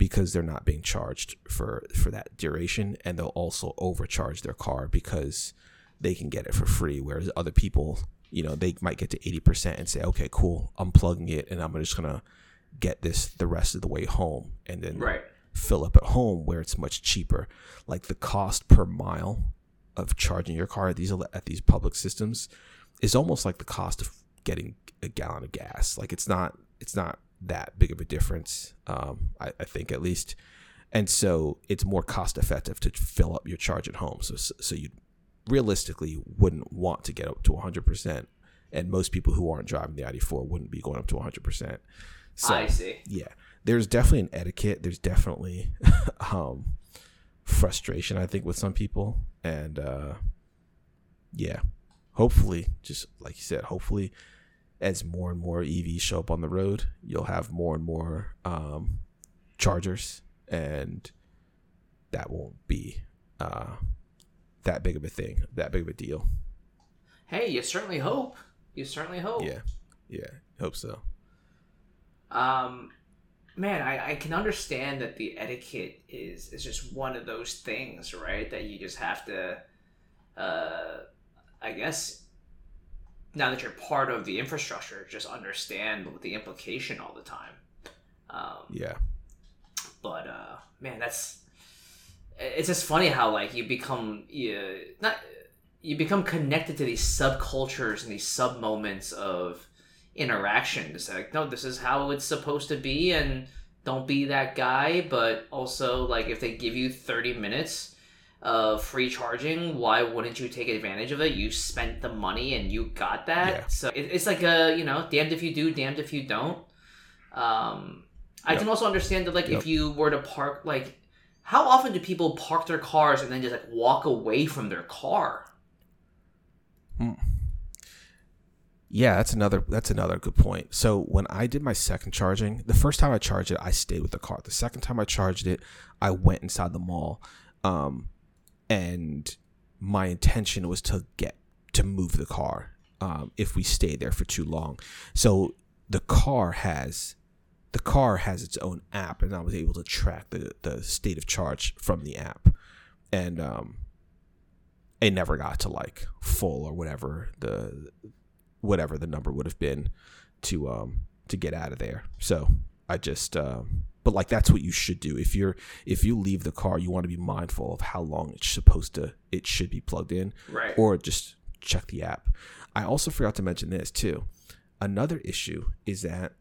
because they're not being charged for for that duration and they'll also overcharge their car because they can get it for free whereas other people you know they might get to 80% and say okay cool i'm plugging it and i'm just gonna get this the rest of the way home and then Right. fill up at home where it's much cheaper like the cost per mile of charging your car at these at these public systems is almost like the cost of getting a gallon of gas like it's not it's not that big of a difference um i, I think at least. And so it's more cost effective to fill up your charge at home. So so you realistically wouldn't want to get up to 100% and most people who aren't driving the ID4 wouldn't be going up to 100% so I see. yeah there's definitely an etiquette. There's definitely um frustration i think with some people. And uh yeah hopefully just like you said hopefully as more and more evs show up on the road you'll have more and more um chargers and that won't be uh that big of a thing that big of a deal Hey, you certainly hope. You certainly hope. yeah yeah hope so Um, man, I, I can understand that the etiquette is is just one of those things, right? That you just have to, uh, I guess, now that you're part of the infrastructure, just understand the implication all the time. Um, yeah but uh, man, that's it's just funny how like you become you not you become connected to these subcultures and these sub moments of interaction. It's like no, this is how it's supposed to be, and don't be that guy. But also like if they give you thirty minutes of free charging, why wouldn't you take advantage of it? You spent the money and you got that. Yeah. So it, it's like a you know damned if you do, damned if you don't. Um, I Yep. can also understand that like Yep. if you were to park like how often do people park their cars and then just like walk away from their car? Yeah, that's another that's another good point. So when I did my second charging, the first time I charged it, I stayed with the car. The second time I charged it, I went inside the mall, um, and my intention was to get to move the car um, if we stay there for too long. So the car has the car has its own app, and I was able to track the the state of charge from the app, and um, it never got to like full or whatever the whatever the number would have been to um to get out of there. So I just um but like that's what you should do. If you're if you leave the car, you want to be mindful of how long it's supposed to it should be plugged in Right. or just check the app. I also forgot to mention this too. Another issue is that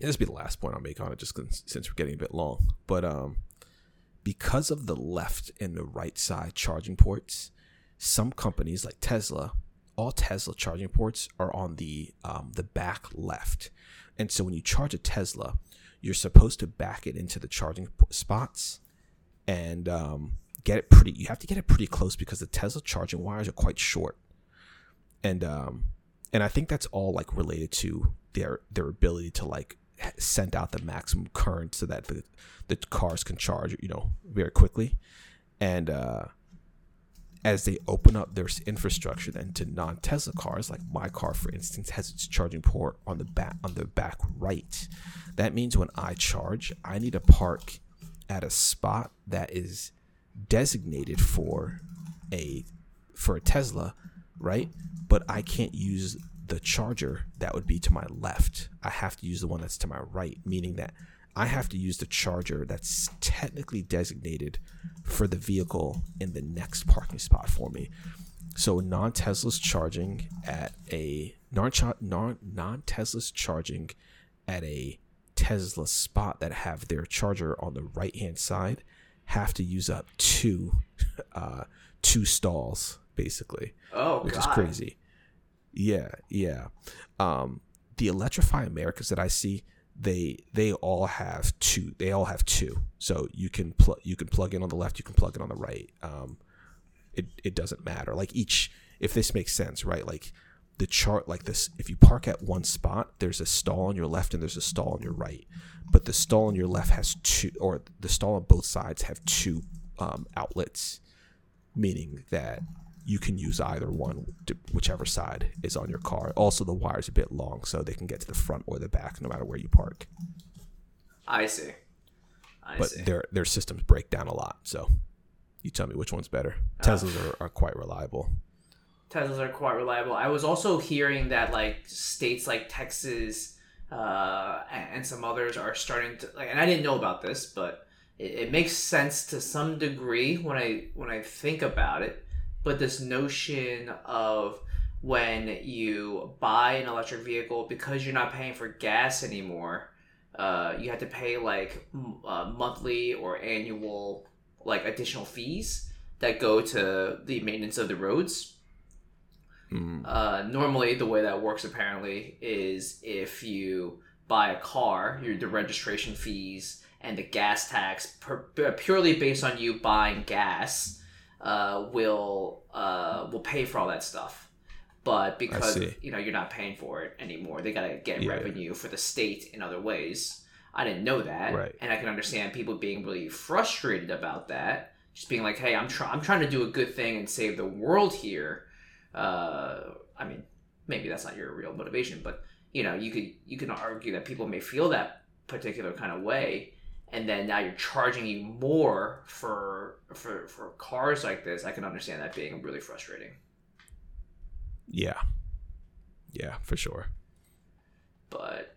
this will be the last point I'll make on it, just since we're getting a bit long. But um, because of the left and the right side charging ports, some companies like Tesla, all Tesla charging ports are on the um, the back left, and so when you charge a Tesla, you're supposed to back it into the charging spots and um, get it pretty. You have to get it pretty close because the Tesla charging wires are quite short, and um, and I think that's all like related to their their ability to like send out the maximum current so that the the cars can charge you know very quickly, and uh, as they open up their infrastructure then to non Tesla cars, like my car for instance has its charging port on the back on the back right. That means when I charge, I need to park at a spot that is designated for a for a Tesla, right? But I can't use the charger that would be to my left. I have to use the one that's to my right, meaning that I have to use the charger that's technically designated for the vehicle in the next parking spot for me. So non Tesla's charging at a non non Tesla's charging at a Tesla spot that have their charger on the right hand side have to use up two uh two stalls basically Oh, which God. is crazy. Yeah, yeah. Um, the Electrify Americas that I see, they they all have two. They all have two. So you can plug you can plug in on the left. You can plug in on the right. Um, it it doesn't matter. Like each, if this makes sense, right? Like the chart, like this. If you park at one spot, there's a stall on your left and there's a stall on your right. But the stall on your left has two, or the stall on both sides have two um, outlets, meaning that you can use either one, whichever side is on your car. Also, the wire's a bit long, so they can get to the front or the back, no matter where you park. I see. I but see. their their systems break down a lot, so you tell me which one's better. Uh, Teslas are, are quite reliable. Teslas are quite reliable. I was also hearing that like states like Texas uh, and some others are starting to like, and I didn't know about this, but it, it makes sense to some degree when I when I think about it but this notion of when you buy an electric vehicle because you're not paying for gas anymore uh, you have to pay like uh, monthly or annual like additional fees that go to the maintenance of the roads mm. uh, normally the way that works apparently is if you buy a car your the registration fees and the gas tax per, purely based on you buying gas uh, will uh, will pay for all that stuff. But because you know you're not paying for it anymore, they gotta get yeah. revenue for the state in other ways. I didn't know that, right. and I can understand people being really frustrated about that. Just being like, "Hey, I'm trying. I'm trying to do a good thing and save the world here." Uh, I mean, maybe that's not your real motivation, but you know, you could you can argue that people may feel that particular kind of way, and then now you're charging you more for for for cars like this i can understand that being really frustrating. Yeah. Yeah for sure. But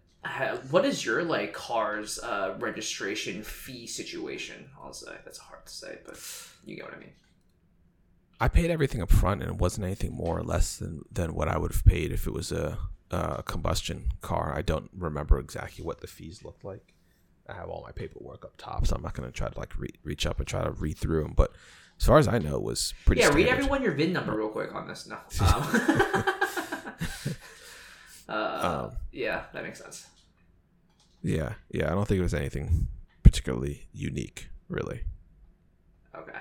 what is your like car's uh, registration fee situation? I'll say that's hard to say but you get what i mean. I paid everything up front and it wasn't anything more or less than than what i would have paid if it was a, a combustion car. I don't remember exactly what the fees looked like I have all my paperwork up top, so I'm not going to try to like re- reach up and try to read through them. But as far as I know, it was pretty. Yeah, standard. read everyone your VIN number real quick on this. No. Um, uh, um, yeah, that makes sense. Yeah, yeah. I don't think it was anything particularly unique, really. Okay.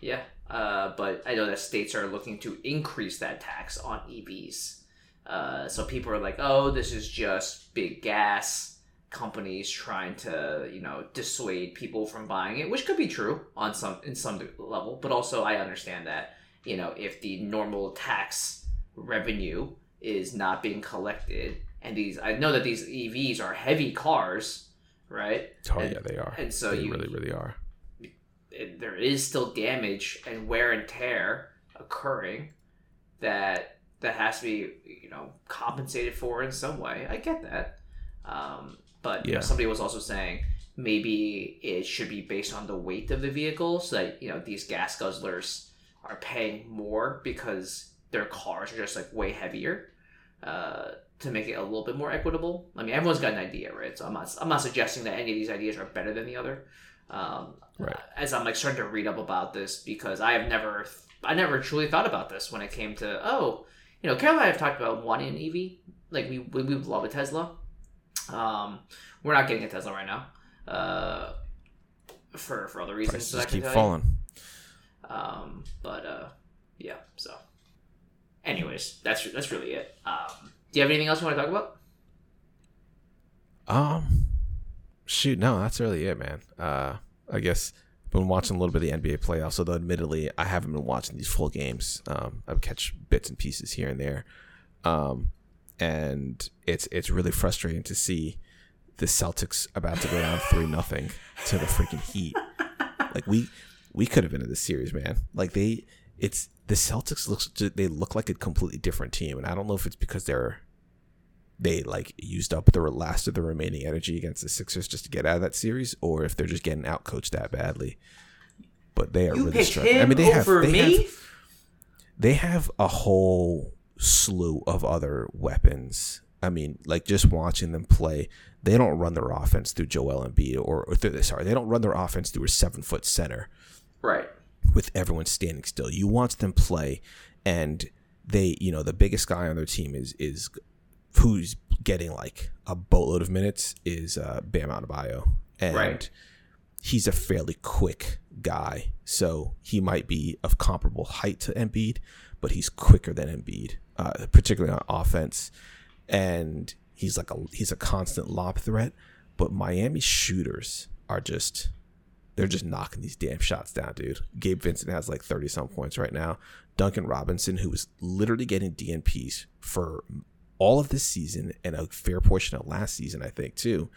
Yeah, uh, but I know that states are looking to increase that tax on EVs. Uh, so people are like, "Oh, this is just big gas." Companies trying to you know dissuade people from buying it which could be true on some in some level but also i understand that you know if the normal tax revenue is not being collected and these i know that these evs are heavy cars right? Oh and, yeah they are. and so they you really really are. It, there is still damage and wear and tear occurring that that has to be you know compensated for in some way. I get that. Um, but yeah. you know, somebody was also saying maybe it should be based on the weight of the vehicle, so that you know these gas guzzlers are paying more because their cars are just like way heavier. Uh, to make it a little bit more equitable. I mean, everyone's got an idea, right? So I'm not I'm not suggesting that any of these ideas are better than the other. Um, right. As I'm like starting to read up about this because I have never I never truly thought about this when it came to oh you know Carol and I have talked about wanting an EV like we we, we love a Tesla um, we're not getting a Tesla right now, uh, for for other reasons. Prices keep falling. Um, but uh, yeah. So, anyways, that's that's really it. Um, do you have anything else you want to talk about? Um, shoot, no, that's really it, man. Uh, I guess I've been watching a little bit of the NBA playoffs, although admittedly I haven't been watching these full games. Um, I catch bits and pieces here and there. Um, and it's it's really frustrating to see the Celtics about to go down three nothing to the freaking Heat. Like we we could have been in this series, man. Like they, it's the Celtics looks they look like a completely different team, and I don't know if it's because they're they like used up the last of the remaining energy against the Sixers just to get out of that series, or if they're just getting outcoached that badly. But they are you really struggling. I mean, they have they me? have they have a whole slew of other weapons. I mean, like just watching them play, they don't run their offense through Joel Embiid or, or through, sorry, they don't run their offense through a seven foot center, right? With everyone standing still, you watch them play, and they, you know, the biggest guy on their team is is who's getting like a boatload of minutes is uh, Bam Adebayo, and Right. he's a fairly quick guy, so he might be of comparable height to Embiid, but he's quicker than Embiid, uh, particularly on offense, and he's like a he's a constant lob threat. But Miami shooters are just they're just knocking these damn shots down, dude. Gabe Vincent has like 30 some points right now. Duncan Robinson, who was literally getting DNPs for all of this season and a fair portion of last season, I think, too.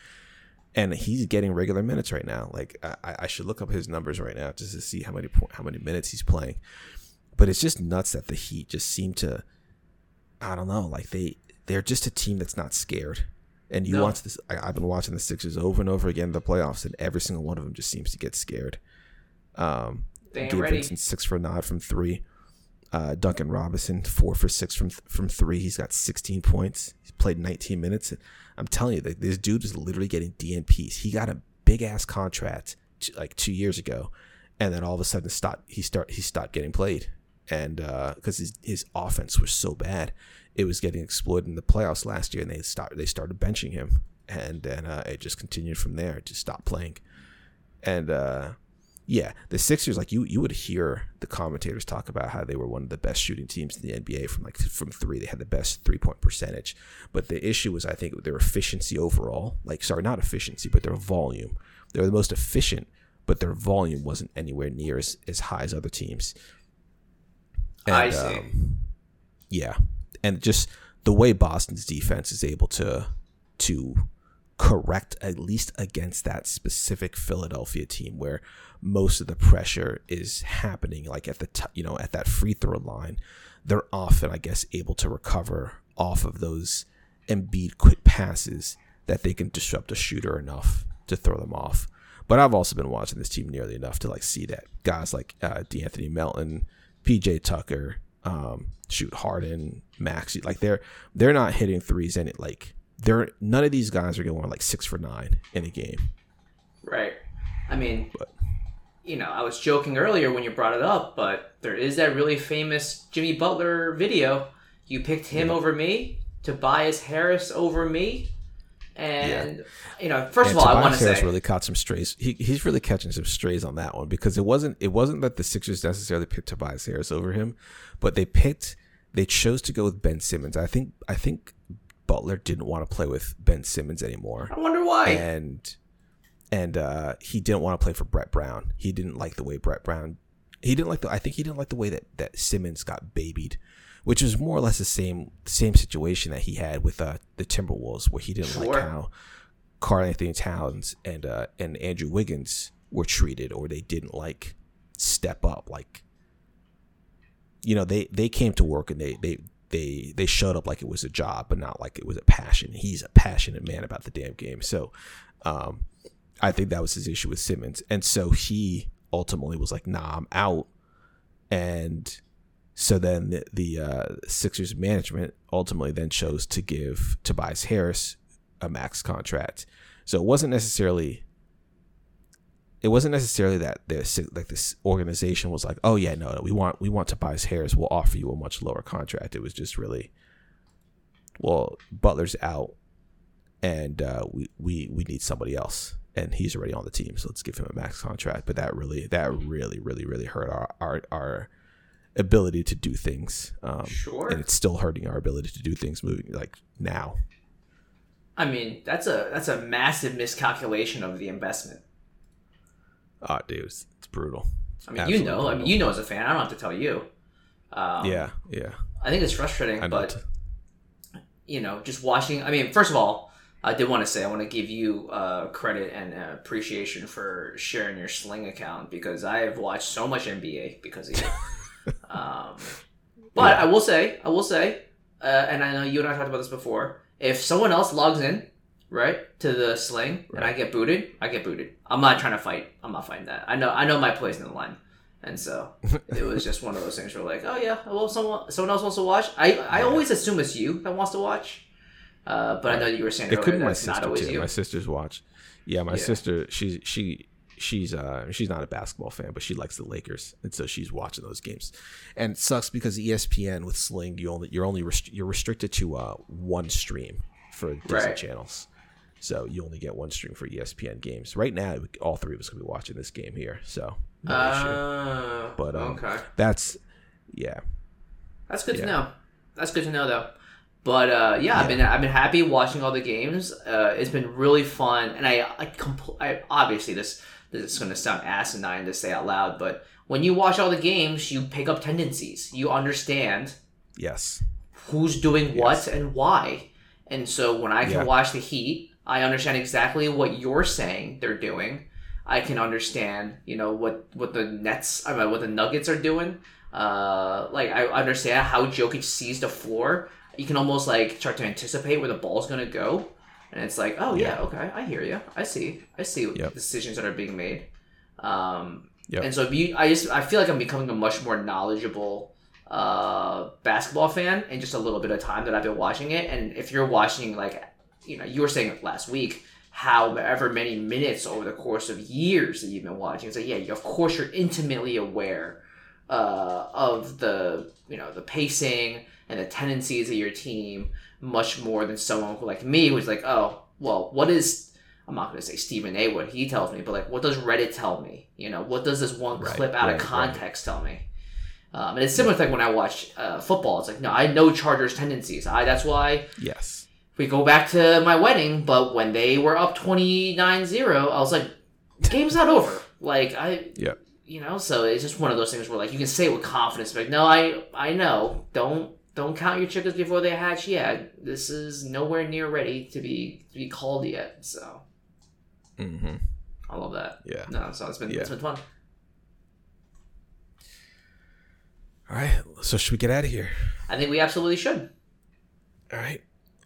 And he's getting regular minutes right now. Like I, I should look up his numbers right now just to see how many how many minutes he's playing. But it's just nuts that the Heat just seem to, I don't know, like they they're just a team that's not scared. And you No. watch this. I, I've been watching the Sixers over and over again in the playoffs, and every single one of them just seems to get scared. Um, Gabe ready. Vincent six for nine from three. Uh, Duncan Robinson four for six from from three. He's got 16 points. He's played 19 minutes. I'm telling you, that this dude is literally getting DNPs. He got a big ass contract like two years ago, and then all of a sudden stop he start he stopped getting played, and because his his offense was so bad, it was getting exploited in the playoffs last year, and they start they started benching him, and then uh, it just continued from there. It just stopped playing, and uh, yeah, the Sixers, like you, you would hear the commentators talk about how they were one of the best shooting teams in the NBA from like from three. They had the best three point percentage, but the issue was I think their efficiency overall. Like, sorry, not efficiency, but their volume. They were the most efficient, but their volume wasn't anywhere near as, as high as other teams. I see. yeah, and just the way Boston's defense is able to to correct at least against that specific Philadelphia team where most of the pressure is happening like at the t- you know at that free throw line they're often I guess able to recover off of those Embiid quick passes that they can disrupt a shooter enough to throw them off but I've also been watching this team nearly enough to like see that guys like uh, De'Anthony Melton PJ Tucker um, shoot Harden Max like they're they're not hitting threes in it like they're none of these guys are going like six for nine in a game. Right. I mean, But- you know, I was joking earlier when you brought it up, but there is that really famous Jimmy Butler video. You picked him over me, Tobias Harris over me, and you know, first And of all, I want Tobias to Harris say, really caught some strays. He, he's really catching some strays on that one because it wasn't it wasn't that the Sixers necessarily picked Tobias Harris over him, but they picked they chose to go with Ben Simmons. I think I think Butler didn't want to play with Ben Simmons anymore. I wonder why. and and uh, he didn't want to play for Brett Brown. He didn't like the way Brett Brown. He didn't like the. I think he didn't like the way that that Simmons got babied, which was more or less the same same situation that he had with uh, the Timberwolves, where he didn't Sure. like how Karl-Anthony Towns and uh, and Andrew Wiggins were treated, or they didn't like step up. Like, you know, they they came to work and they they they they showed up like it was a job, but not like it was a passion. He's a passionate man about the damn game. So, um, I think that was his issue with Simmons, and so he ultimately was like, "Nah, I'm out." And so then the, the uh, Sixers management ultimately then chose to give Tobias Harris a max contract. So it wasn't necessarily it wasn't necessarily that this like this organization was like, oh yeah, no, we want we want Tobias Harris. We'll offer you a much lower contract. It was just really, well, Butler's out, and uh, we we we need somebody else, and he's already on the team, so let's give him a max contract. But that really that really really really hurt our our our ability to do things. Um, Sure. and it's still hurting our ability to do things moving like now. I mean, that's a that's a massive miscalculation of the investment. Oh, dude, it's, it's brutal. I mean, you know, I mean, you know, as a fan, I don't have to tell you. Um, yeah, yeah. I think it's frustrating, but you know, just watching. I mean, first of all, I did want to say I want to give you uh, credit and uh, appreciation for sharing your Sling account because I have watched so much NBA because of you. um, but I will say, I will say, uh, and I know you and I talked about this before. If someone else logs in, right, to the Sling, and I get booted, I get booted. I'm not trying to fight. I'm not fighting that. I know. I know my place in the line. And so it was just one of those things where like, oh yeah, well someone someone else wants to watch. I I always assume it's you that wants to watch, uh, but I know you were saying It earlier could be my sister too. you. My sister's watch. Yeah, my Yeah. sister. She she she's uh she's not a basketball fan, but she likes the Lakers, and so she's watching those games. And it sucks because ESPN with Sling, you only you're only rest- you're restricted to uh one stream for Disney Right. channels. So you only get one stream for ESPN games. Right now, all three of us could be watching this game here. So no. Uh, But um, okay. that's yeah, That's good to know. That's good to know, though. But uh, yeah, I've been I've been happy watching all the games. Uh, it's been really fun, and I I, compl- I obviously this this is going to sound asinine to say out loud, but when you watch all the games, you pick up tendencies. You understand yes, who's doing what and why. And so when I can Yeah. watch the Heat, I understand exactly what you're saying they're doing. I can understand, you know, what what the Nets, I mean, what the Nuggets are doing. Uh, like I understand how Jokic sees the floor. You can almost like start to anticipate where the ball's gonna go, and it's like, oh yeah, Yeah. okay, I hear you. I see. I see Yep. decisions that are being made. Um, Yep. and so you, I just I feel like I'm becoming a much more knowledgeable uh, basketball fan in just a little bit of time that I've been watching it. And if you're watching like you know you were saying last week, however many minutes over the course of years that you've been watching, it's like yeah, you, of course you're intimately aware uh, of the you know the pacing and the tendencies of your team much more than someone who like me who's like oh well what is I'm not going to say Stephen A. what he tells me, but like, what does Reddit tell me? You know, what does this one Right, clip out right, of context tell me? Um, and it's similar to like when I watch uh, football. It's like, no, I know Chargers tendencies. I that's why yes, we go back to my wedding. But when they were up 29-0, I was like, game's not over. Like I, yeah, you know, so it's just one of those things where like you can say it with confidence, but like, no, I I know. Don't don't count your chickens before they hatch yet. This is nowhere near ready to be to be called yet. So, mm-hmm. I love that. Yeah. No, so it's been yeah. it's been fun. All right. So should we get out of here? I think we absolutely should. All right.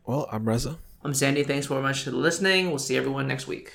Well, I'm Reza. I'm Sandy. Thanks very much for listening. We'll see everyone next week.